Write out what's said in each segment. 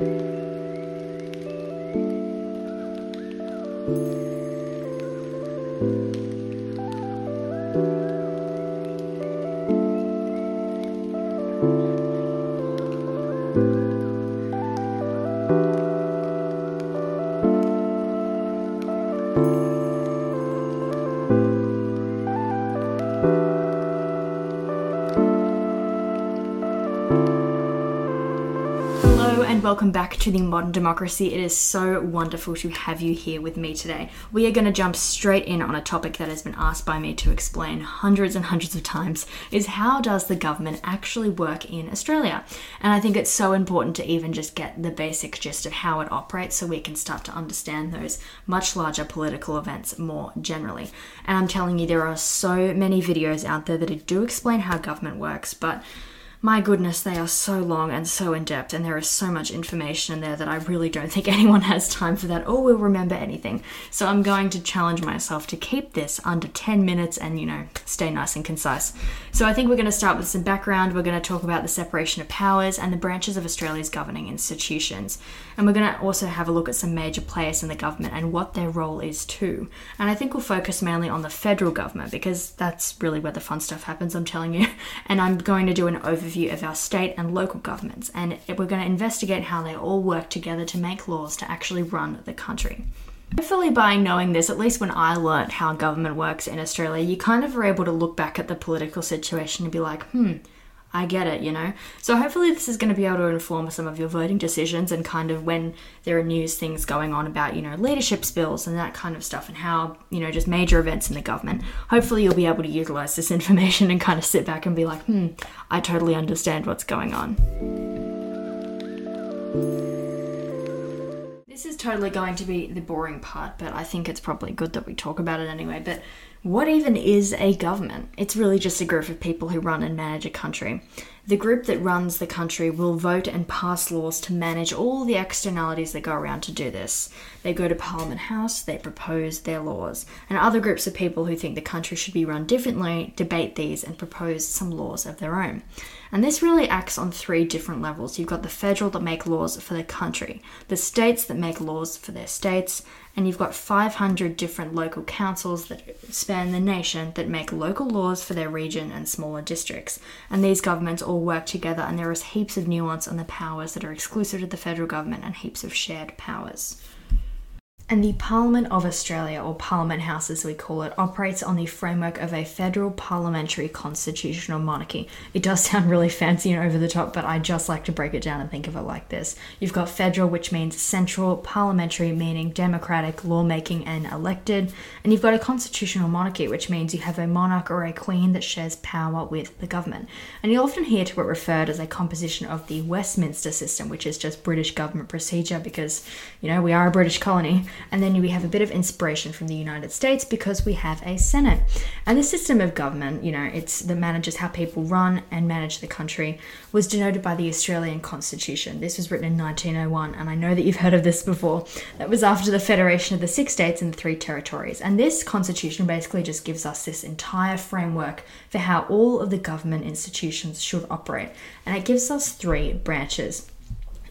and welcome back to the Modern Democracy. It is so wonderful to have you here with me today. We are going to jump straight in on a topic that has been asked by me to explain hundreds and hundreds of times is how does the government actually work in Australia? And I think it's so important to even just get the basic gist of how it operates so we can start to understand those much larger political events more generally. And I'm telling you there are so many videos out there that do explain how government works, but my goodness, they are so long and so in depth, and there is so much information in there that I really don't think anyone has time for that or will remember anything. So I'm going to challenge myself to keep this under 10 minutes and, you know, stay nice and concise. So I think we're going to start with some background. We're going to talk about the separation of powers and the branches of Australia's governing institutions. And we're going to also have a look at some major players in the government and what their role is too. And I think we'll focus mainly on the federal government because that's really where the fun stuff happens, I'm telling you. And I'm going to do an overview overview of our state and local governments, and we're going to investigate how they all work together to make laws to actually run the country. Hopefully, by knowing this, at least when I learnt how government works in Australia, you kind of are able to look back at the political situation and be like, hmm, I get it, you know? So hopefully this is going to be able to inform some of your voting decisions and kind of when there are news things going on about, you know, leadership spills and that kind of stuff and how, you know, just major events in the government. Hopefully you'll be able to utilize this information and kind of sit back and be like, hmm, I totally understand what's going on. This is totally going to be the boring part, but I think it's probably good that we talk about it anyway. But what even is a government? It's really just a group of people who run and manage a country. The group that runs the country will vote and pass laws to manage all the externalities that go around to do this. They go to Parliament House, they propose their laws, and other groups of people who think the country should be run differently debate these and propose some laws of their own. And this really acts on three different levels. You've got the federal that make laws for the country, the states that make laws for their states, and you've got 500 different local councils that span the nation that make local laws for their region and smaller districts. And these governments all work together, and there is heaps of nuance on the powers that are exclusive to the federal government and heaps of shared powers. And the Parliament of Australia, or Parliament House as we call it, operates on the framework of a federal parliamentary constitutional monarchy. It does sound really fancy and over the top, but I just like to break it down and think of it like this. You've got federal, which means central, parliamentary, meaning democratic, lawmaking, and elected. And you've got a constitutional monarchy, which means you have a monarch or a queen that shares power with the government. And you'll often hear to it referred as a composition of the Westminster system, which is just British government procedure because, you know, we are a British colony. And then we have a bit of inspiration from the United States because we have a Senate. And the system of government, you know, it's that manages how people run and manage the country, was denoted by the Australian Constitution. This was written in 1901, and I know that you've heard of this before. That was after the federation of the six states and the three territories. And this constitution basically just gives us this entire framework for how all of the government institutions should operate. And it gives us three branches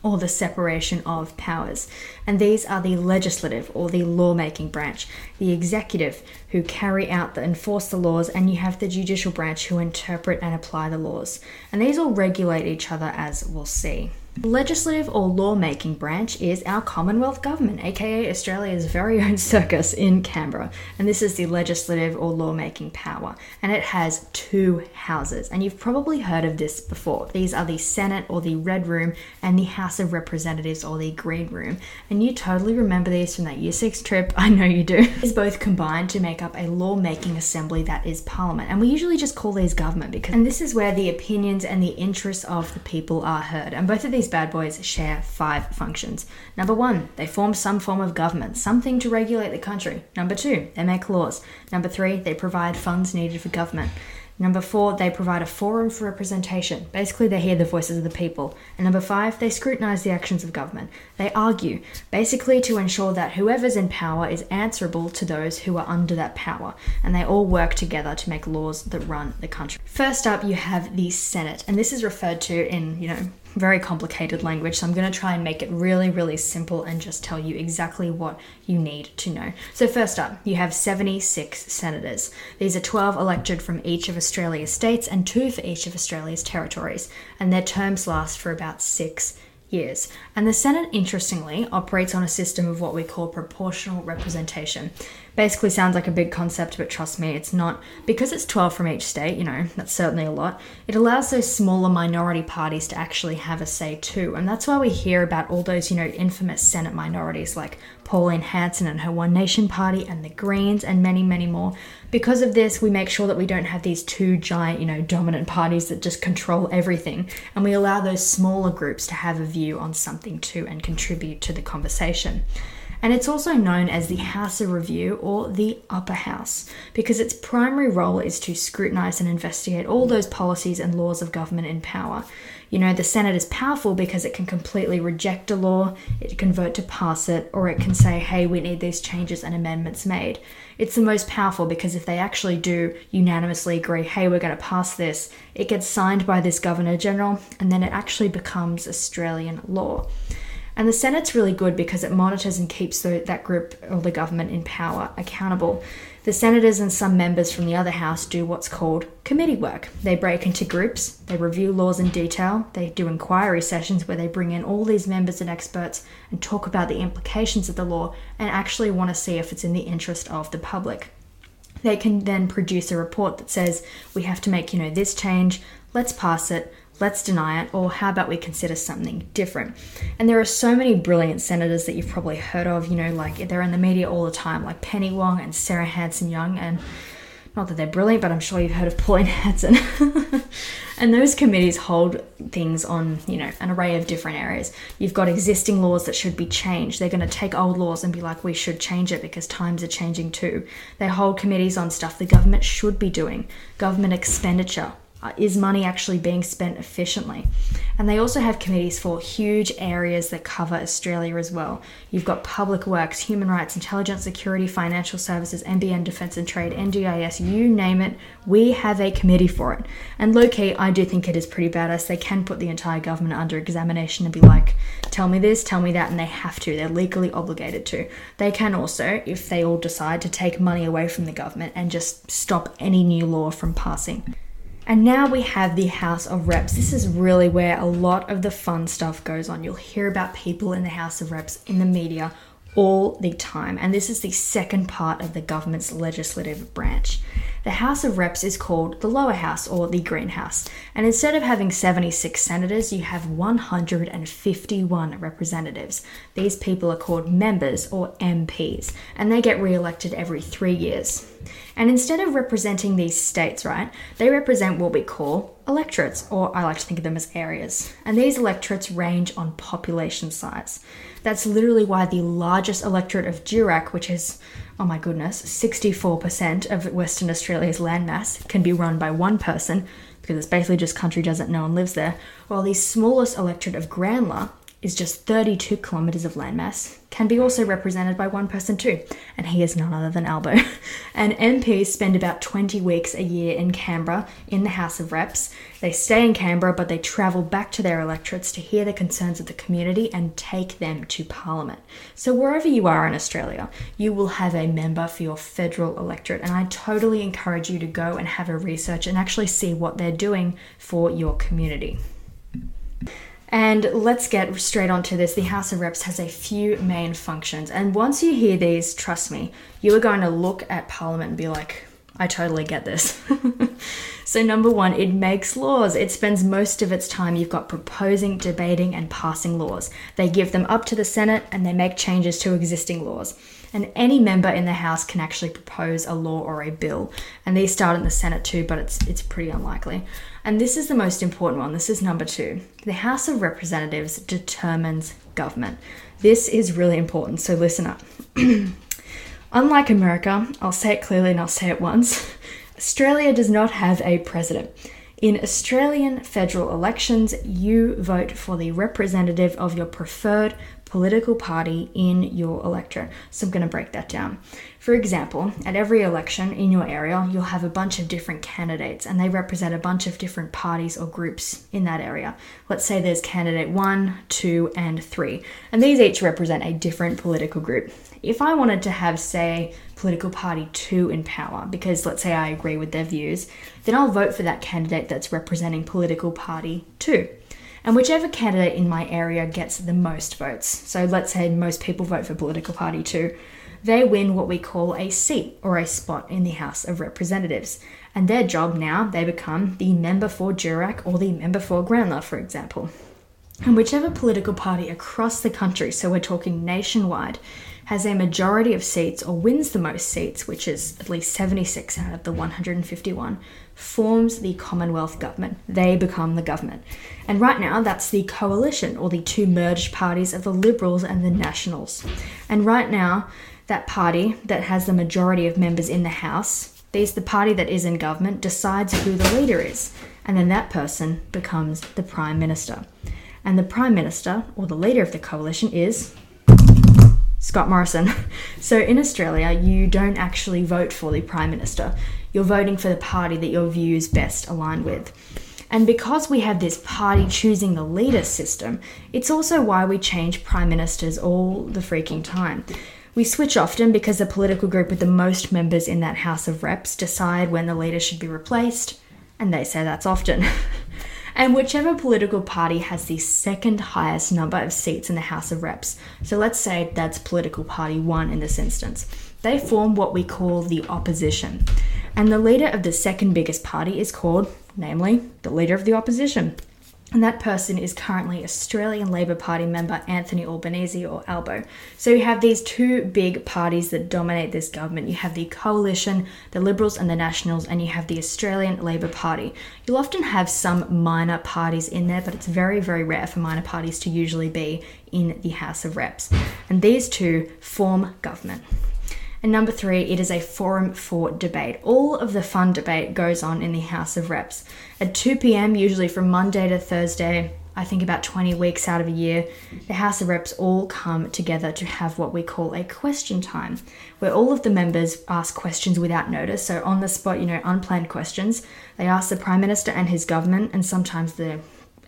or the separation of powers. And these are the legislative or the lawmaking branch, the executive who carry out the enforce the laws, and you have the judicial branch who interpret and apply the laws. And these all regulate each other as we'll see. Legislative or lawmaking branch is our Commonwealth Government, aka Australia's very own circus in Canberra. And this is the legislative or lawmaking power. And it has two houses. And you've probably heard of this before. These are the Senate or the Red Room and the House of Representatives or the Green Room. And you totally remember these from that Year 6 trip. I know you do. These both combined to make up a lawmaking assembly that is Parliament. And we usually just call these government because, and this is where the opinions and the interests of the people are heard. And both of these these bad boys share five functions. Number one, they form some form of government, something to regulate the country. Number two, they make laws. Number three, they provide funds needed for government. Number four, they provide a forum for representation. Basically, they hear the voices of the people. And number five, they scrutinize the actions of government. They argue, basically to ensure that whoever's in power is answerable to those who are under that power. And they all work together to make laws that run the country. First up, you have the Senate. And this is referred to in, you know, very complicated language, so I'm going to try and make it really, really simple and just tell you exactly what you need to know. So, first up, you have 76 senators. These are 12 elected from each of Australia's states and two for each of Australia's territories, and their terms last for about six years. And the Senate, interestingly, operates on a system of what we call proportional representation. Basically, sounds like a big concept, but trust me, it's not. Because it's 12 from each state, you know, that's certainly a lot, it allows those smaller minority parties to actually have a say too. And that's why we hear about all those, you know, infamous Senate minorities like Pauline Hanson and her One Nation Party and the Greens and many, many more. Because of this, we make sure that we don't have these two giant, you know, dominant parties that just control everything. And we allow those smaller groups to have a view on something too and contribute to the conversation. And it's also known as the House of Review or the Upper House because its primary role is to scrutinize and investigate all those policies and laws of government in power. You know, the Senate is powerful because it can completely reject a law, it can vote to pass it, or it can say, hey, we need these changes and amendments made. It's the most powerful because if they actually do unanimously agree, hey, we're going to pass this, it gets signed by this Governor General and then it actually becomes Australian law. And the Senate's really good because it monitors and keeps the, that group or the government in power accountable. The senators and some members from the other house do what's called committee work. They break into groups, they review laws in detail, they do inquiry sessions where they bring in all these members and experts and talk about the implications of the law and actually want to see if it's in the interest of the public. They can then produce a report that says, we have to make, you know, this change, let's pass it, let's deny it, or how about we consider something different? And there are so many brilliant senators that you've probably heard of, you know, like they're in the media all the time, like Penny Wong and Sarah Hanson Young, and not that they're brilliant, but I'm sure you've heard of Pauline Hanson. and those committees hold things on, you know, an array of different areas. You've got existing laws that should be changed. They're going to take old laws and be like, we should change it because times are changing too. They hold committees on stuff the government should be doing, government expenditure, uh, is money actually being spent efficiently? And they also have committees for huge areas that cover Australia as well. You've got public works, human rights, intelligence, security, financial services, NBN, defence and trade, NDIS, you name it, we have a committee for it. And low key, I do think it is pretty badass. They can put the entire government under examination and be like, tell me this, tell me that, and they have to. They're legally obligated to. They can also, if they all decide to take money away from the government and just stop any new law from passing. And now we have the House of Reps. This is really where a lot of the fun stuff goes on. You'll hear about people in the House of Reps in the media all the time. And this is the second part of the government's legislative branch. The House of Reps is called the lower house or the green house. And instead of having 76 senators, you have 151 representatives. These people are called members or MPs, and they get re elected every three years. And instead of representing these states, right, they represent what we call electorates, or I like to think of them as areas. And these electorates range on population size. That's literally why the largest electorate of Durack, which is, oh my goodness, 64% of Western Australia's landmass, can be run by one person, because it's basically just country doesn't no one lives there, while the smallest electorate of Grayndler is just 32 kilometres of landmass, can be also represented by one person too, and he is none other than Albo. and MPs spend about 20 weeks a year in Canberra in the House of Reps. They stay in Canberra, but they travel back to their electorates to hear the concerns of the community and take them to Parliament. So, wherever you are in Australia, you will have a member for your federal electorate, and I totally encourage you to go and have a research and actually see what they're doing for your community. And let's get straight onto this. The House of Reps has a few main functions. And once you hear these, trust me, you are going to look at Parliament and be like, I totally get this. so, number one, it makes laws. It spends most of its time, you've got proposing, debating, and passing laws. They give them up to the Senate and they make changes to existing laws. And any member in the House can actually propose a law or a bill. And these start in the Senate too, but it's, it's pretty unlikely. And this is the most important one. This is number two. The House of Representatives determines government. This is really important, so listen up. Unlike America, I'll say it clearly and I'll say it once Australia does not have a president. In Australian federal elections, you vote for the representative of your preferred political party in your electorate. So I'm going to break that down. For example, at every election in your area, you'll have a bunch of different candidates and they represent a bunch of different parties or groups in that area. Let's say there's candidate one, two, and three, and these each represent a different political group. If I wanted to have, say, political party two in power, because let's say I agree with their views, then I'll vote for that candidate that's representing political party two and whichever candidate in my area gets the most votes. So let's say most people vote for political party 2, they win what we call a seat or a spot in the House of Representatives. And their job now, they become the member for Durack or the member for Grayndler, for example. And whichever political party across the country, so we're talking nationwide, has a majority of seats or wins the most seats, which is at least 76 out of the 151, forms the Commonwealth government. They become the government. And right now, that's the coalition or the two merged parties of the Liberals and the Nationals. And right now, that party that has the majority of members in the House, these the party that is in government, decides who the leader is. And then that person becomes the Prime Minister. And the Prime Minister, or the leader of the coalition, is Scott Morrison. So in Australia, you don't actually vote for the Prime Minister. You're voting for the party that your views best align with. And because we have this party choosing the leader system, it's also why we change prime ministers all the freaking time. We switch often because the political group with the most members in that House of Reps decide when the leader should be replaced, and they say that's often. and whichever political party has the second highest number of seats in the House of Reps, so let's say that's political party one in this instance, they form what we call the opposition. And the leader of the second biggest party is called, namely, the leader of the opposition. And that person is currently Australian Labor Party member Anthony Albanese or ALBO. So you have these two big parties that dominate this government. You have the coalition, the Liberals and the Nationals, and you have the Australian Labor Party. You'll often have some minor parties in there, but it's very, very rare for minor parties to usually be in the House of Reps. And these two form government. And number three, it is a forum for debate. All of the fun debate goes on in the House of Reps. At 2 p.m., usually from Monday to Thursday, I think about 20 weeks out of a year, the House of Reps all come together to have what we call a question time, where all of the members ask questions without notice. So, on the spot, you know, unplanned questions. They ask the Prime Minister and his government, and sometimes the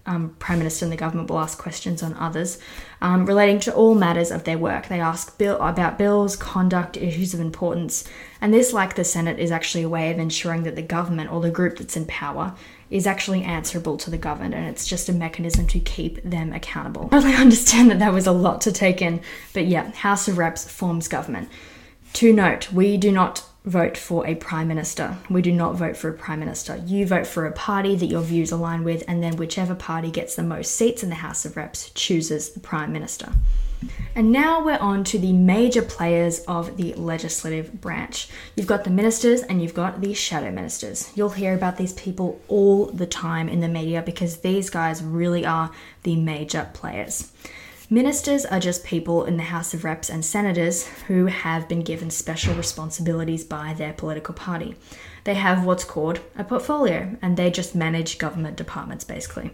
um, Prime Minister and the government will ask questions on others um, relating to all matters of their work. They ask bill- about bills, conduct, issues of importance, and this, like the Senate, is actually a way of ensuring that the government or the group that's in power is actually answerable to the government, and it's just a mechanism to keep them accountable. I understand that that was a lot to take in, but yeah, House of Reps forms government. To note, we do not vote for a prime minister. We do not vote for a prime minister. You vote for a party that your views align with, and then whichever party gets the most seats in the House of Reps chooses the prime minister. And now we're on to the major players of the legislative branch. You've got the ministers and you've got the shadow ministers. You'll hear about these people all the time in the media because these guys really are the major players. Ministers are just people in the House of Reps and Senators who have been given special responsibilities by their political party. They have what's called a portfolio and they just manage government departments basically.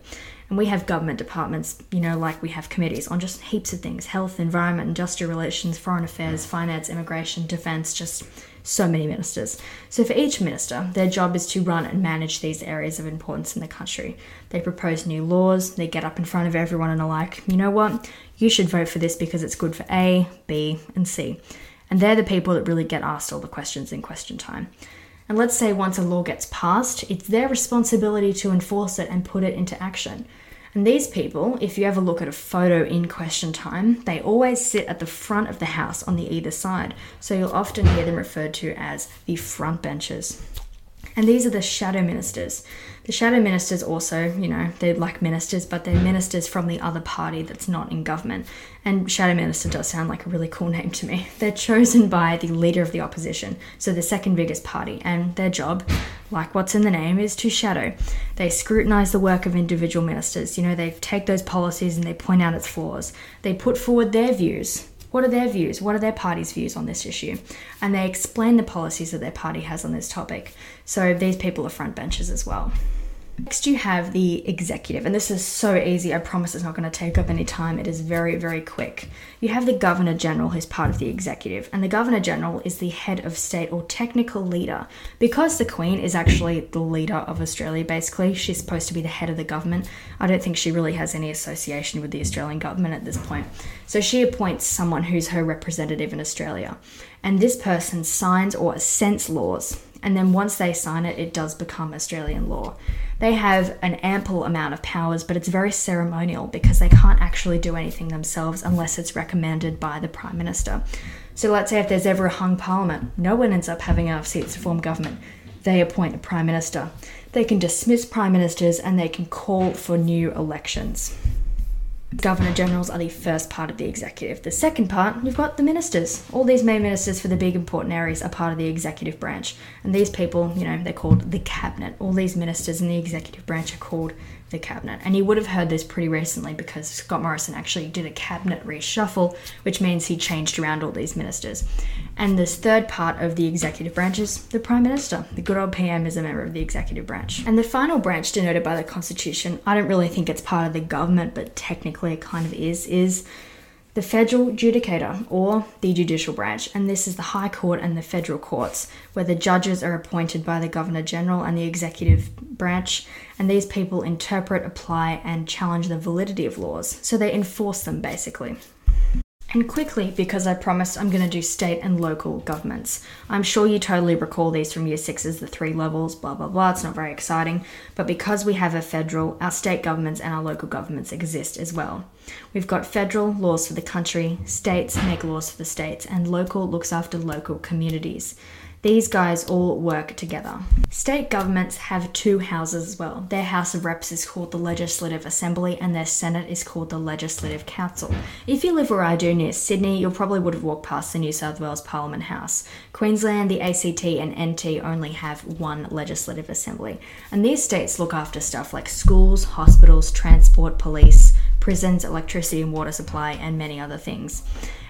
And we have government departments, you know, like we have committees on just heaps of things health, environment, industrial relations, foreign affairs, mm. finance, immigration, defense, just so many ministers. So, for each minister, their job is to run and manage these areas of importance in the country. They propose new laws, they get up in front of everyone and are like, you know what, you should vote for this because it's good for A, B, and C. And they're the people that really get asked all the questions in question time. And let's say once a law gets passed, it's their responsibility to enforce it and put it into action. And these people, if you ever look at a photo in question time, they always sit at the front of the house on the either side. So you'll often hear them referred to as the front benches. And these are the shadow ministers. The shadow ministers also, you know, they're like ministers, but they're ministers from the other party that's not in government. And shadow minister does sound like a really cool name to me. They're chosen by the leader of the opposition, so the second biggest party, and their job, like what's in the name, is to shadow. They scrutinize the work of individual ministers. You know, they take those policies and they point out its flaws. They put forward their views what are their views? What are their party's views on this issue? And they explain the policies that their party has on this topic. So these people are front benchers as well. Next, you have the executive, and this is so easy. I promise it's not going to take up any time. It is very, very quick. You have the Governor General, who's part of the executive, and the Governor General is the head of state or technical leader. Because the Queen is actually the leader of Australia, basically, she's supposed to be the head of the government. I don't think she really has any association with the Australian government at this point. So she appoints someone who's her representative in Australia, and this person signs or assents laws and then once they sign it, it does become Australian law. They have an ample amount of powers, but it's very ceremonial because they can't actually do anything themselves unless it's recommended by the Prime Minister. So let's say if there's ever a hung parliament, no one ends up having enough seats to form government. They appoint a Prime Minister. They can dismiss Prime Ministers and they can call for new elections. Governor Generals are the first part of the executive. The second part, we've got the ministers. All these main ministers for the big important areas are part of the executive branch. And these people, you know, they're called the cabinet. All these ministers in the executive branch are called the cabinet. And you would have heard this pretty recently because Scott Morrison actually did a cabinet reshuffle, which means he changed around all these ministers. And this third part of the executive branch is the Prime Minister. The good old PM is a member of the executive branch. And the final branch denoted by the Constitution, I don't really think it's part of the government, but technically it kind of is, is the federal judicature or the judicial branch, and this is the High Court and the federal courts, where the judges are appointed by the Governor General and the executive branch, and these people interpret, apply, and challenge the validity of laws. So they enforce them basically. And quickly, because I promised I'm going to do state and local governments. I'm sure you totally recall these from year six as the three levels, blah blah blah. It's not very exciting, but because we have a federal, our state governments and our local governments exist as well. We've got federal laws for the country, states make laws for the states, and local looks after local communities. These guys all work together. State governments have two houses as well. Their House of Reps is called the Legislative Assembly and their Senate is called the Legislative Council. If you live where I do near Sydney, you probably would have walked past the New South Wales Parliament House. Queensland, the ACT, and NT only have one Legislative Assembly. And these states look after stuff like schools, hospitals, transport, police, prisons, electricity and water supply, and many other things.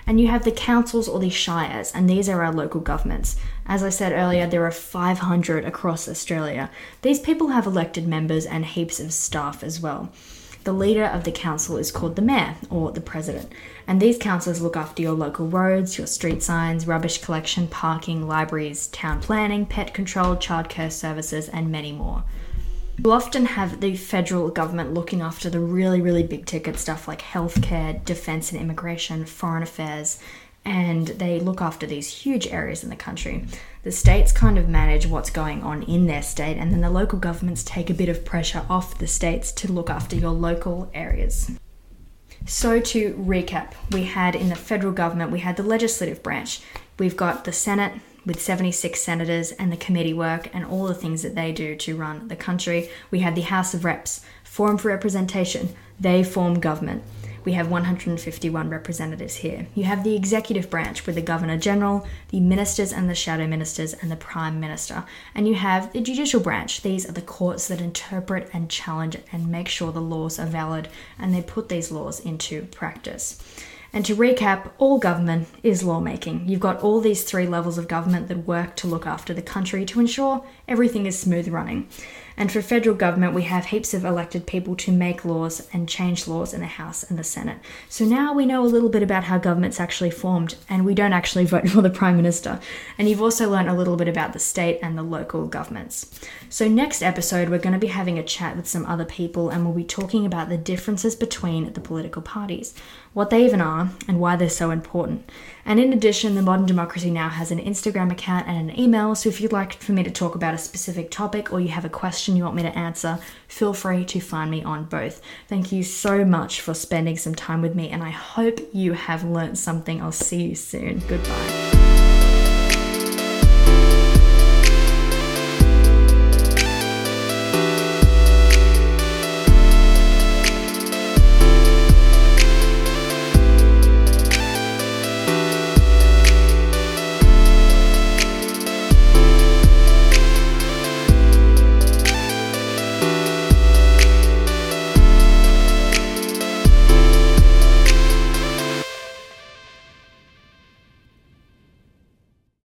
And you have the councils or the shires, and these are our local governments. As I said earlier, there are 500 across Australia. These people have elected members and heaps of staff as well. The leader of the council is called the mayor or the president, and these councillors look after your local roads, your street signs, rubbish collection, parking, libraries, town planning, pet control, childcare services, and many more. You often have the federal government looking after the really, really big ticket stuff like healthcare, defense and immigration, foreign affairs, and they look after these huge areas in the country. The states kind of manage what's going on in their state, and then the local governments take a bit of pressure off the states to look after your local areas. So, to recap, we had in the federal government, we had the legislative branch, we've got the Senate, with 76 senators and the committee work and all the things that they do to run the country. We have the House of Reps, Forum for Representation. They form government. We have 151 representatives here. You have the executive branch with the Governor General, the ministers and the shadow ministers, and the Prime Minister. And you have the judicial branch. These are the courts that interpret and challenge and make sure the laws are valid and they put these laws into practice. And to recap, all government is lawmaking. You've got all these three levels of government that work to look after the country to ensure everything is smooth running. And for federal government, we have heaps of elected people to make laws and change laws in the House and the Senate. So now we know a little bit about how government's actually formed, and we don't actually vote for the Prime Minister. And you've also learned a little bit about the state and the local governments. So, next episode, we're going to be having a chat with some other people, and we'll be talking about the differences between the political parties, what they even are, and why they're so important. And in addition, the Modern Democracy now has an Instagram account and an email. So if you'd like for me to talk about a specific topic or you have a question you want me to answer, feel free to find me on both. Thank you so much for spending some time with me, and I hope you have learned something. I'll see you soon. Goodbye.